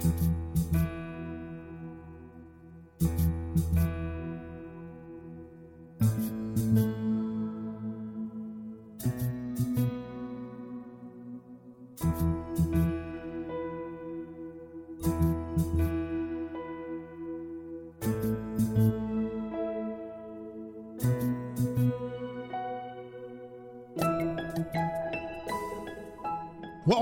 Thank you.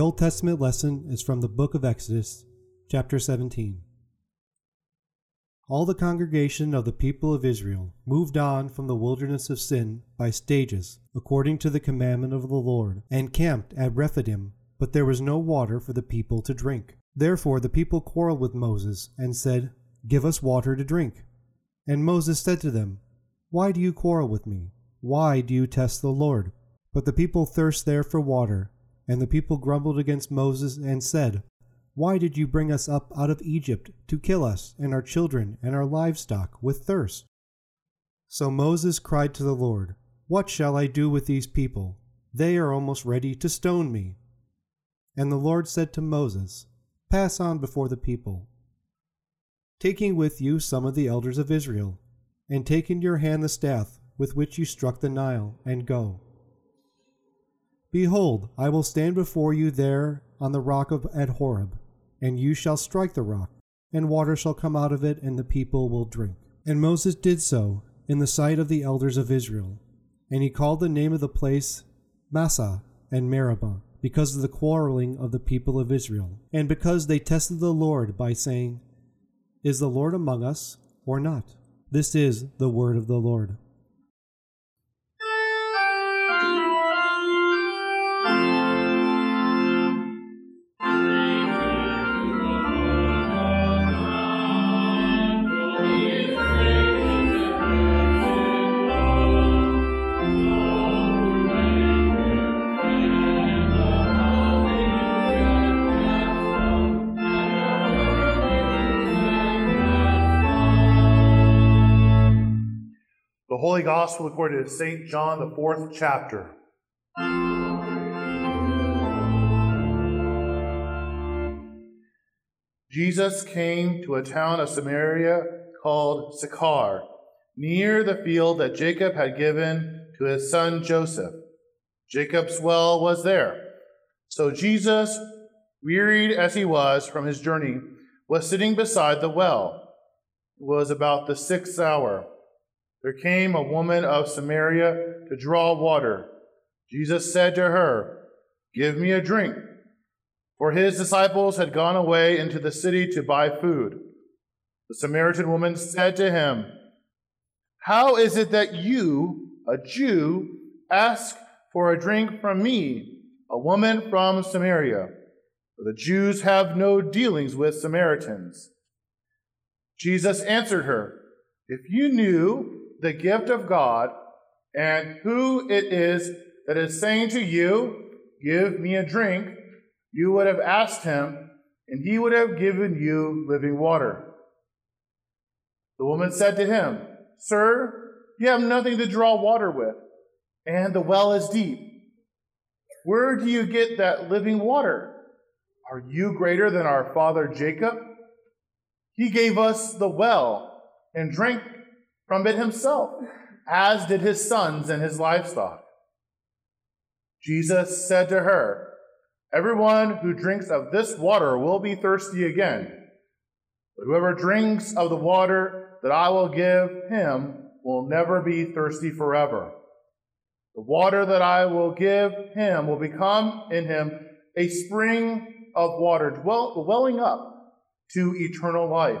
Old Testament lesson is from the book of Exodus, chapter 17. All the congregation of the people of Israel moved on from the wilderness of Sin by stages, according to the commandment of the Lord, and camped at Rephidim, but there was no water for the people to drink. Therefore the people quarreled with Moses, and said, Give us water to drink. And Moses said to them, Why do you quarrel with me? Why do you test the Lord? But the people thirst there for water, and the people grumbled against Moses and said, Why did you bring us up out of Egypt to kill us and our children and our livestock with thirst? So Moses cried to the Lord, What shall I do with these people? They are almost ready to stone me. And the Lord said to Moses, Pass on before the people, taking with you some of the elders of Israel, and take in your hand the staff with which you struck the Nile, and go. Behold, I will stand before you there on the rock of at Horeb, and you shall strike the rock, and water shall come out of it, and the people will drink. And Moses did so in the sight of the elders of Israel. And he called the name of the place Massah and Meribah, because of the quarreling of the people of Israel, and because they tested the Lord by saying, Is the Lord among us or not? This is the word of the Lord. Gospel according to St. John, the fourth chapter. Jesus came to a town of Samaria called Sychar, near the field that Jacob had given to his son Joseph. Jacob's well was there. So Jesus, wearied as he was from his journey, was sitting beside the well. It was about the sixth hour there came a woman of Samaria to draw water. Jesus said to her, Give me a drink. For his disciples had gone away into the city to buy food. The Samaritan woman said to him, How is it that you, a Jew, ask for a drink from me, a woman from Samaria? For the Jews have no dealings with Samaritans. Jesus answered her, If you knew the gift of God and who it is that is saying to you, Give me a drink, you would have asked him, and he would have given you living water. The woman said to him, Sir, you have nothing to draw water with, and the well is deep. Where do you get that living water? Are you greater than our father Jacob? He gave us the well and drank from it himself, as did his sons and his livestock. Jesus said to her, Everyone who drinks of this water will be thirsty again. But whoever drinks of the water that I will give him will never be thirsty forever. The water that I will give him will become in him a spring of water, welling up to eternal life.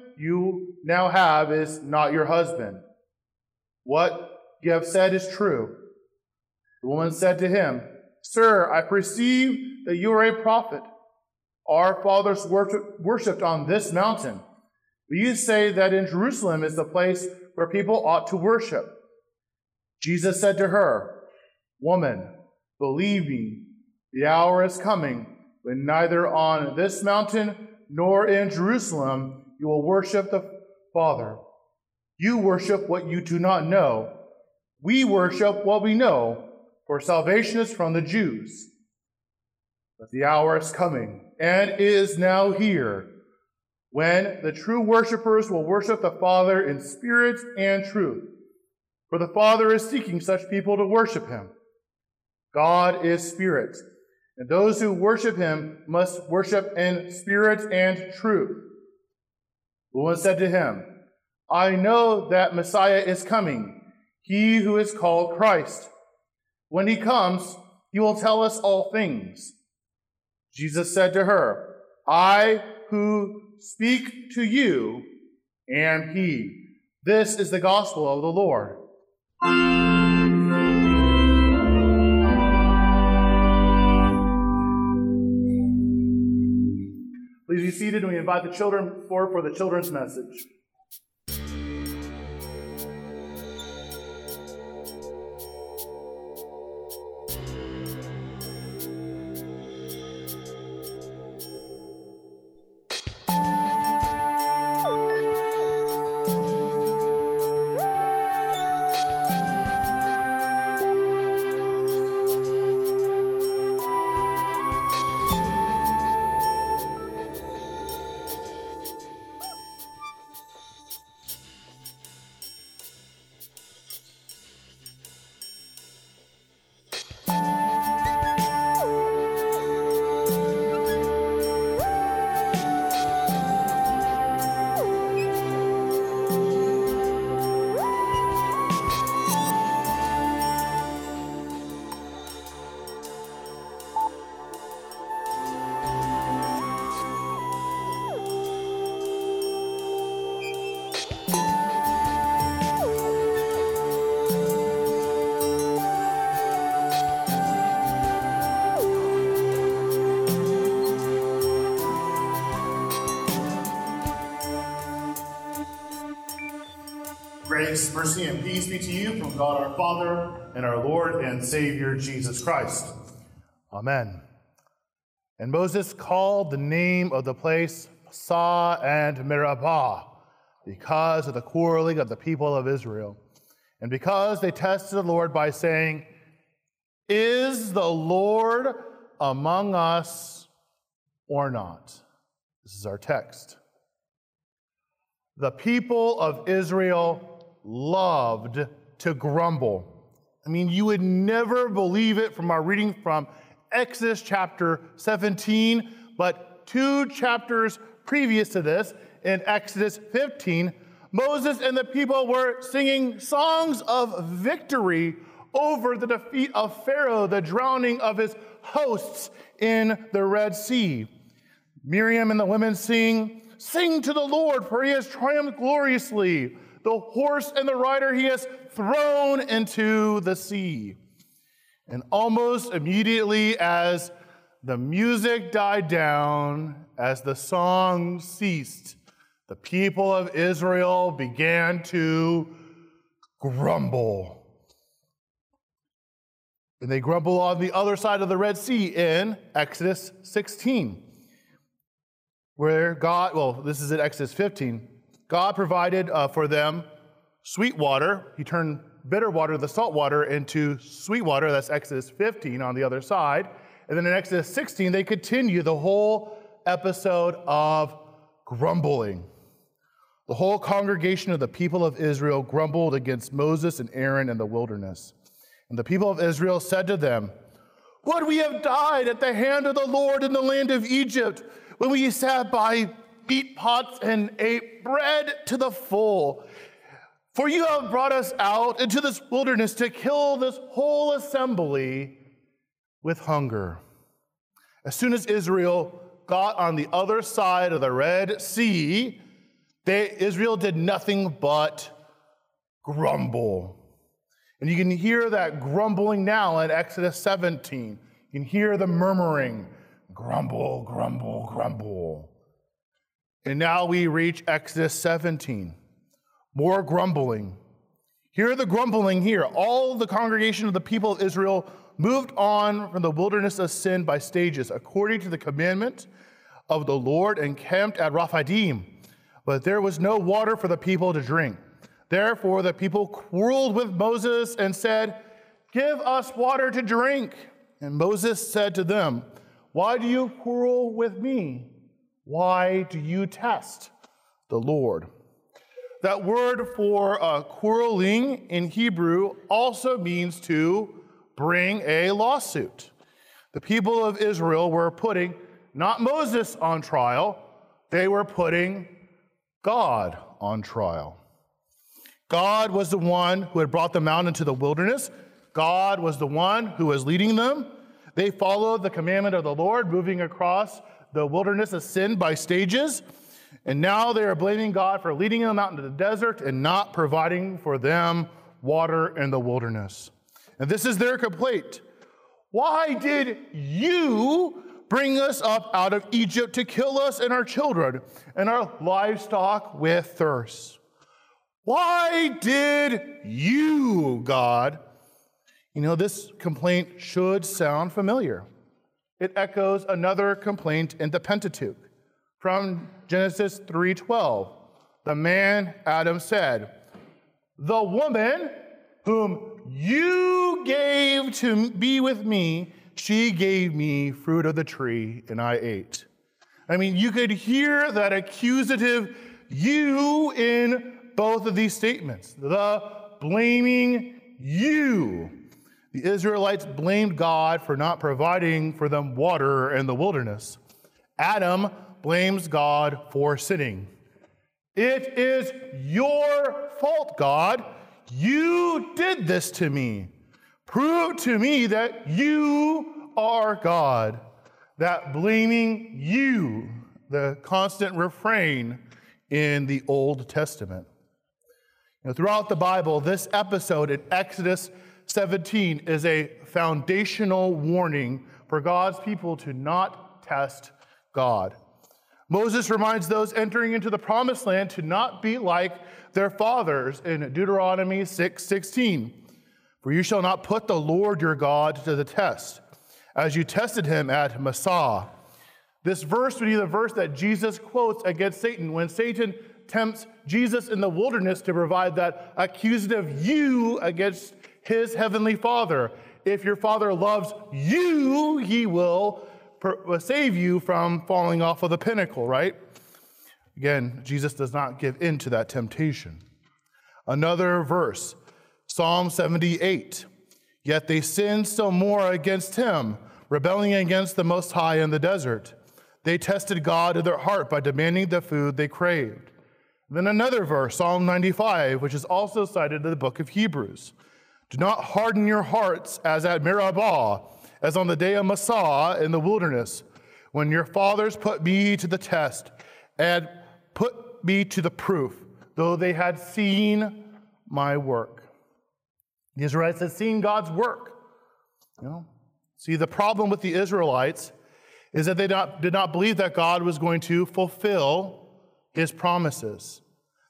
you now have is not your husband. What you have said is true. The woman said to him, Sir, I perceive that you are a prophet. Our fathers worshipped on this mountain. But you say that in Jerusalem is the place where people ought to worship. Jesus said to her, Woman, believe me, the hour is coming when neither on this mountain nor in Jerusalem you will worship the Father. You worship what you do not know. We worship what we know, for salvation is from the Jews. But the hour is coming, and is now here, when the true worshippers will worship the Father in spirit and truth. For the Father is seeking such people to worship him. God is spirit, and those who worship him must worship in spirit and truth. Woman said to him, I know that Messiah is coming, he who is called Christ. When he comes, he will tell us all things. Jesus said to her, I who speak to you am he. This is the gospel of the Lord. Please be seated and we invite the children forward for the children's message. Mercy, and peace be to you from God our Father and our Lord and Savior Jesus Christ. Amen. And Moses called the name of the place Massah and Meribah because of the quarreling of the people of Israel, and because they tested the Lord by saying, Is the Lord among us or not? This is our text. The people of Israel loved to grumble. I mean, you would never believe it from our reading from Exodus chapter 17, but two chapters previous to this, in Exodus 15, Moses and the people were singing songs of victory over the defeat of Pharaoh, the drowning of his hosts in the Red Sea. Miriam and the women sing, Sing to the Lord, for he has triumphed gloriously the horse and the rider he has thrown into the sea. And almost immediately, as the music died down, as the song ceased, the people of Israel began to grumble. And they grumble on the other side of the Red Sea in Exodus 16, where God, well, this is in Exodus 15, God provided uh, for them sweet water. He turned bitter water, the salt water, into sweet water. That's Exodus 15 on the other side. And then in Exodus 16, they continue the whole episode of grumbling. The whole congregation of the people of Israel grumbled against Moses and Aaron in the wilderness. And the people of Israel said to them, Would we have died at the hand of the Lord in the land of Egypt when we sat by beat pots and ate bread to the full. For you have brought us out into this wilderness to kill this whole assembly with hunger. As soon as Israel got on the other side of the Red Sea, they, Israel did nothing but grumble. And you can hear that grumbling now in Exodus 17. You can hear the murmuring grumble, grumble, grumble. And now we reach Exodus 17. More grumbling. Hear the grumbling here. All the congregation of the people of Israel moved on from the wilderness of sin by stages, according to the commandment of the Lord, and camped at Rephidim. But there was no water for the people to drink. Therefore, the people quarreled with Moses and said, Give us water to drink. And Moses said to them, Why do you quarrel with me? Why do you test the Lord? That word for uh, quarreling in Hebrew also means to bring a lawsuit. The people of Israel were putting not Moses on trial, they were putting God on trial. God was the one who had brought them out into the wilderness. God was the one who was leading them. They followed the commandment of the Lord, moving across the wilderness of sin by stages. And now they are blaming God for leading them out into the desert and not providing for them water in the wilderness. And this is their complaint. Why did you bring us up out of Egypt to kill us and our children and our livestock with thirst? Why did you, God? You know, this complaint should sound familiar it echoes another complaint in the Pentateuch from Genesis 3:12. The man Adam said, "The woman whom you gave to be with me, she gave me fruit of the tree and I ate." I mean, you could hear that accusative you in both of these statements. The blaming you the Israelites blamed God for not providing for them water in the wilderness. Adam blames God for sinning. It is your fault, God. You did this to me. Prove to me that you are God. That blaming you, the constant refrain in the Old Testament. You know, throughout the Bible, this episode in Exodus 17 is a foundational warning for God's people to not test God. Moses reminds those entering into the promised land to not be like their fathers in Deuteronomy 6 16. For you shall not put the Lord your God to the test, as you tested him at Massah. This verse would be the verse that Jesus quotes against Satan when Satan tempts Jesus in the wilderness to provide that accusative you against his heavenly Father. If your Father loves you, he will uh, save you from falling off of the pinnacle, right? Again, Jesus does not give in to that temptation. Another verse, Psalm 78. Yet they sinned still more against him, rebelling against the Most High in the desert. They tested God in their heart by demanding the food they craved. Then another verse, Psalm 95, which is also cited in the book of Hebrews. Do not harden your hearts as at Meribah, as on the day of Massah in the wilderness, when your fathers put me to the test and put me to the proof, though they had seen my work. The Israelites had seen God's work. You know? See, the problem with the Israelites is that they not, did not believe that God was going to fulfill his promises.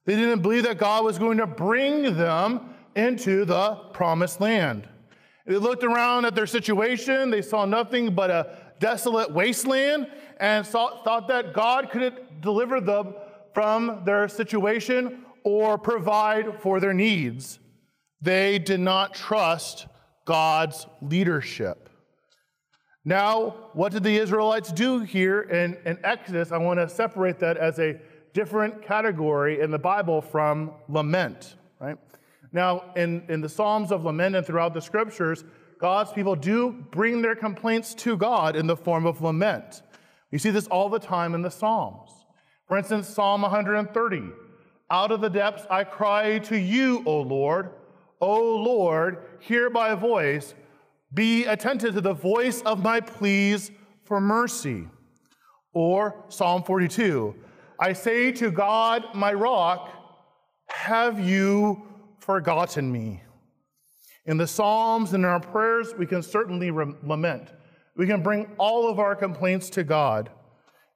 They didn't believe that God was going to bring them into the promised land. They looked around at their situation, they saw nothing but a desolate wasteland, and saw, thought that God could not deliver them from their situation or provide for their needs. They did not trust God's leadership. Now, what did the Israelites do here in, in Exodus? I want to separate that as a different category in the Bible from lament, right? Now, in, in the Psalms of lament and throughout the scriptures, God's people do bring their complaints to God in the form of lament. You see this all the time in the Psalms. For instance, Psalm 130 Out of the depths I cry to you, O Lord. O Lord, hear my voice. Be attentive to the voice of my pleas for mercy. Or Psalm 42 I say to God, my rock, have you forgotten me. In the Psalms and in our prayers, we can certainly re- lament. We can bring all of our complaints to God.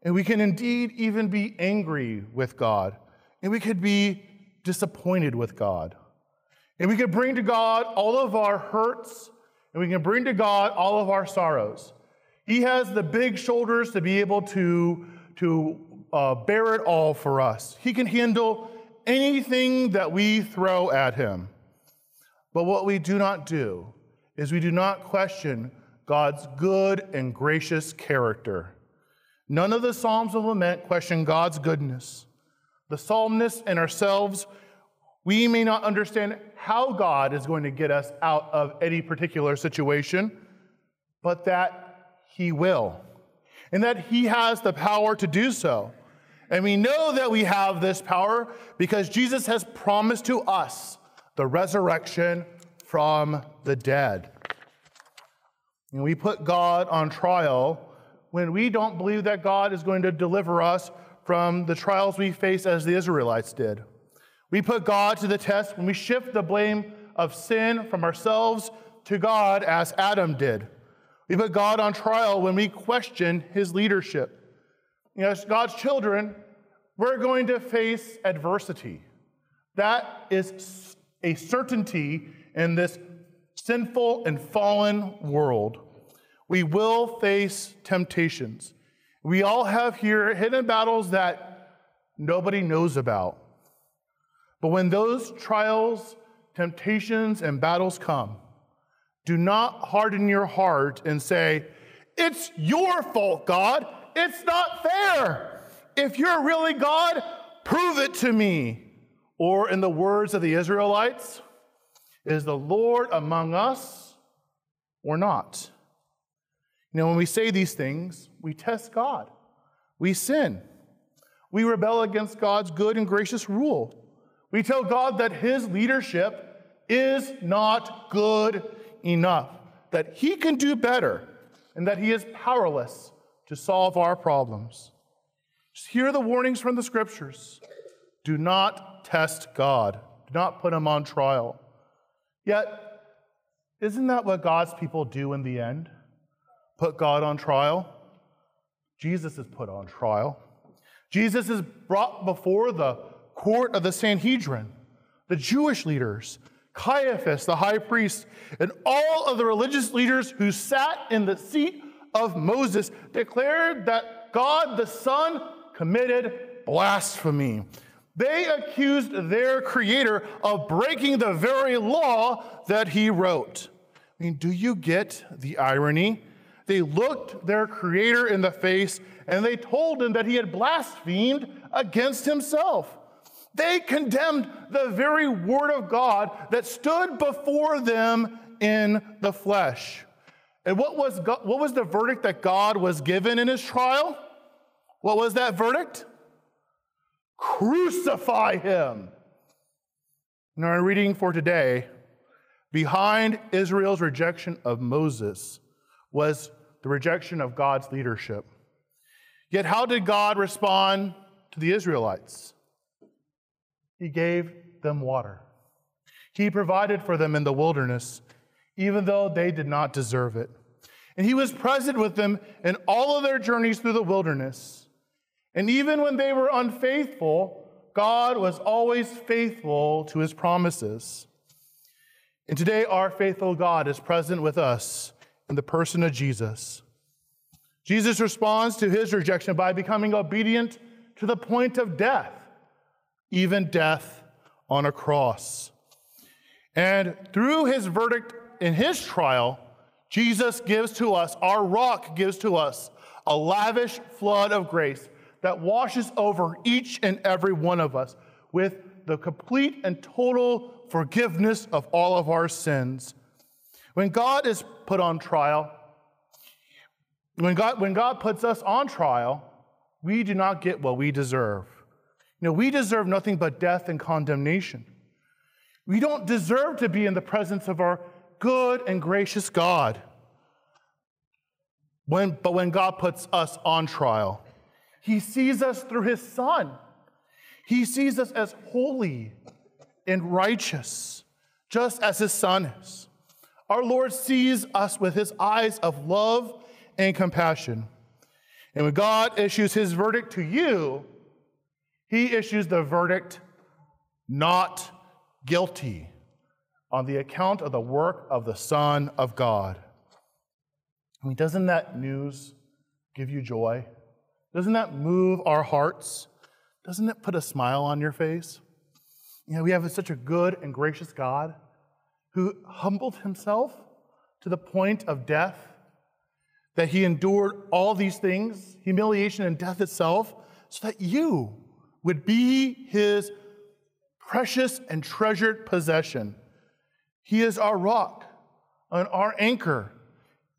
And we can indeed even be angry with God. And we could be disappointed with God. And we can bring to God all of our hurts. And we can bring to God all of our sorrows. He has the big shoulders to be able to, to uh, bear it all for us. He can handle anything that we throw at him. But what we do not do is we do not question God's good and gracious character. None of the Psalms of Lament question God's goodness. The psalmist and ourselves, we may not understand how God is going to get us out of any particular situation, but that He will, and that He has the power to do so. And we know that we have this power because Jesus has promised to us the resurrection from the dead. And we put God on trial when we don't believe that God is going to deliver us from the trials we face as the Israelites did. We put God to the test when we shift the blame of sin from ourselves to God as Adam did. We put God on trial when we question his leadership. You know, as God's children, we're going to face adversity. That is a certainty in this sinful and fallen world. We will face temptations. We all have here hidden battles that nobody knows about. But when those trials, temptations, and battles come, do not harden your heart and say, It's your fault, God. It's not fair. If you're really God, prove it to me. Or, in the words of the Israelites, is the Lord among us or not? You know, when we say these things, we test God. We sin. We rebel against God's good and gracious rule. We tell God that His leadership is not good enough, that He can do better, and that He is powerless to solve our problems. Just hear the warnings from the scriptures. Do not test God, do not put Him on trial. Yet, isn't that what God's people do in the end? Put God on trial? Jesus is put on trial. Jesus is brought before the court of the Sanhedrin, the Jewish leaders, Caiaphas, the high priest, and all of the religious leaders who sat in the seat of Moses declared that God the Son committed blasphemy. They accused their creator of breaking the very law that he wrote. I mean, do you get the irony? They looked their creator in the face and they told him that he had blasphemed against himself. They condemned the very word of God that stood before them in the flesh. And what was, God, what was the verdict that God was given in his trial? What was that verdict? Crucify him. In our reading for today, behind Israel's rejection of Moses was the rejection of God's leadership. Yet, how did God respond to the Israelites? He gave them water. He provided for them in the wilderness, even though they did not deserve it. And He was present with them in all of their journeys through the wilderness. And even when they were unfaithful, God was always faithful to His promises. And today, our faithful God is present with us in the person of Jesus. Jesus responds to his rejection by becoming obedient to the point of death, even death on a cross. And through his verdict in his trial, Jesus gives to us, our rock gives to us, a lavish flood of grace that washes over each and every one of us with the complete and total forgiveness of all of our sins. When God is put on trial, when God, when God puts us on trial, we do not get what we deserve. You know, we deserve nothing but death and condemnation. We don't deserve to be in the presence of our good and gracious God. When, but when God puts us on trial, He sees us through His Son. He sees us as holy and righteous, just as His Son is. Our Lord sees us with His eyes of love and compassion. And when God issues his verdict to you, he issues the verdict not guilty on the account of the work of the Son of God. I mean, doesn't that news give you joy? Doesn't that move our hearts? Doesn't it put a smile on your face? You know, we have such a good and gracious God who humbled himself to the point of death that he endured all these things, humiliation and death itself, so that you would be his precious and treasured possession. He is our rock and our anchor.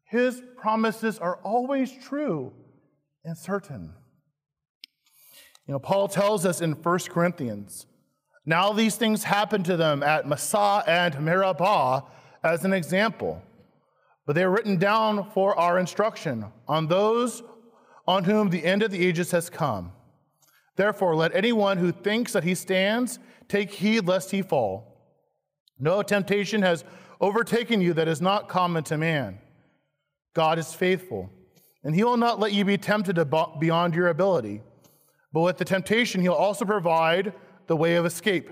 His promises are always true and certain. You know, Paul tells us in 1 Corinthians, now these things happened to them at Massah and Meribah as an example but they are written down for our instruction on those on whom the end of the ages has come. Therefore, let anyone who thinks that he stands take heed lest he fall. No temptation has overtaken you that is not common to man. God is faithful, and he will not let you be tempted beyond your ability. But with the temptation, he'll also provide the way of escape,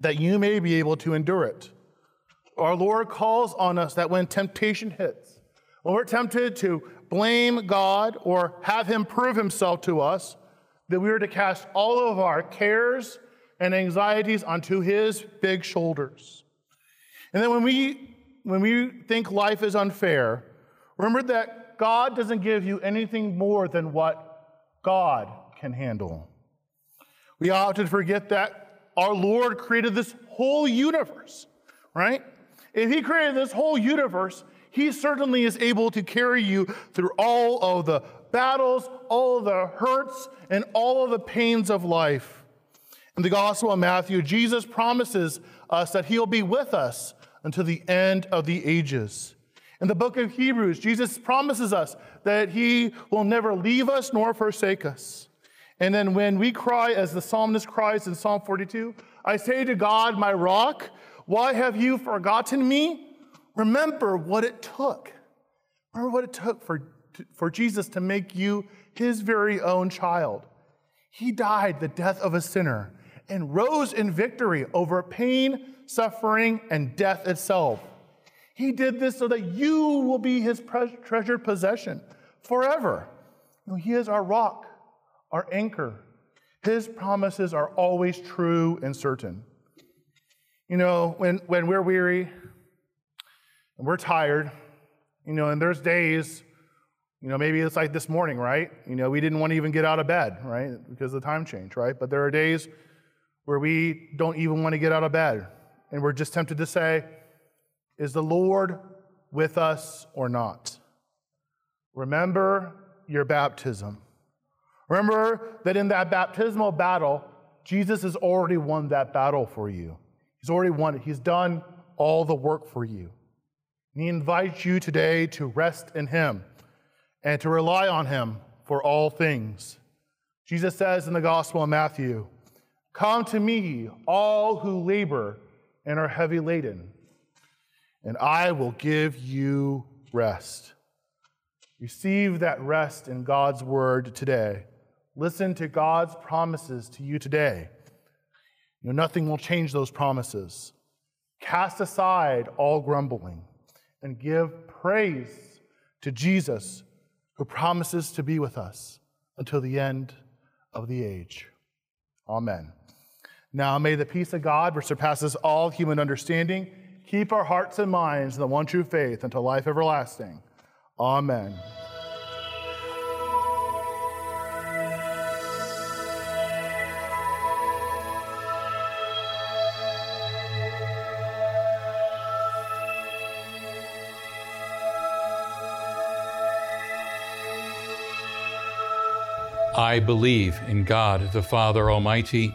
that you may be able to endure it our Lord calls on us that when temptation hits, when we're tempted to blame God or have Him prove Himself to us, that we are to cast all of our cares and anxieties onto His big shoulders. And then when we, when we think life is unfair, remember that God doesn't give you anything more than what God can handle. We often forget that our Lord created this whole universe, right? If He created this whole universe, He certainly is able to carry you through all of the battles, all of the hurts, and all of the pains of life. In the Gospel of Matthew, Jesus promises us that He'll be with us until the end of the ages. In the book of Hebrews, Jesus promises us that He will never leave us nor forsake us. And then when we cry, as the psalmist cries in Psalm 42, I say to God, my rock, why have you forgotten me? Remember what it took. Remember what it took for, for Jesus to make you his very own child. He died the death of a sinner and rose in victory over pain, suffering, and death itself. He did this so that you will be his treasured possession forever. He is our rock, our anchor. His promises are always true and certain. You know, when, when we're weary and we're tired, you know, and there's days, you know, maybe it's like this morning, right? You know, we didn't want to even get out of bed, right? Because of the time change, right? But there are days where we don't even want to get out of bed and we're just tempted to say, Is the Lord with us or not? Remember your baptism. Remember that in that baptismal battle, Jesus has already won that battle for you. He's already won it. He's done all the work for you. And he invites you today to rest in him and to rely on him for all things. Jesus says in the Gospel of Matthew, Come to me, all who labor and are heavy laden, and I will give you rest. Receive that rest in God's word today. Listen to God's promises to you today. You know, nothing will change those promises. Cast aside all grumbling and give praise to Jesus, who promises to be with us until the end of the age. Amen. Now may the peace of God, which surpasses all human understanding, keep our hearts and minds in the one true faith until life everlasting. Amen. I believe in God, the Father Almighty,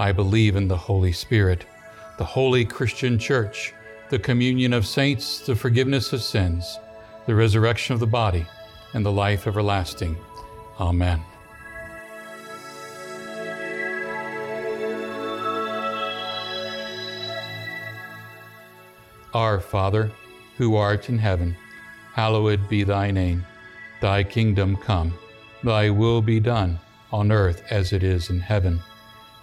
I believe in the Holy Spirit, the holy Christian Church, the communion of saints, the forgiveness of sins, the resurrection of the body, and the life everlasting. Amen. Our Father, who art in heaven, hallowed be thy name. Thy kingdom come. Thy will be done, on earth as it is in heaven.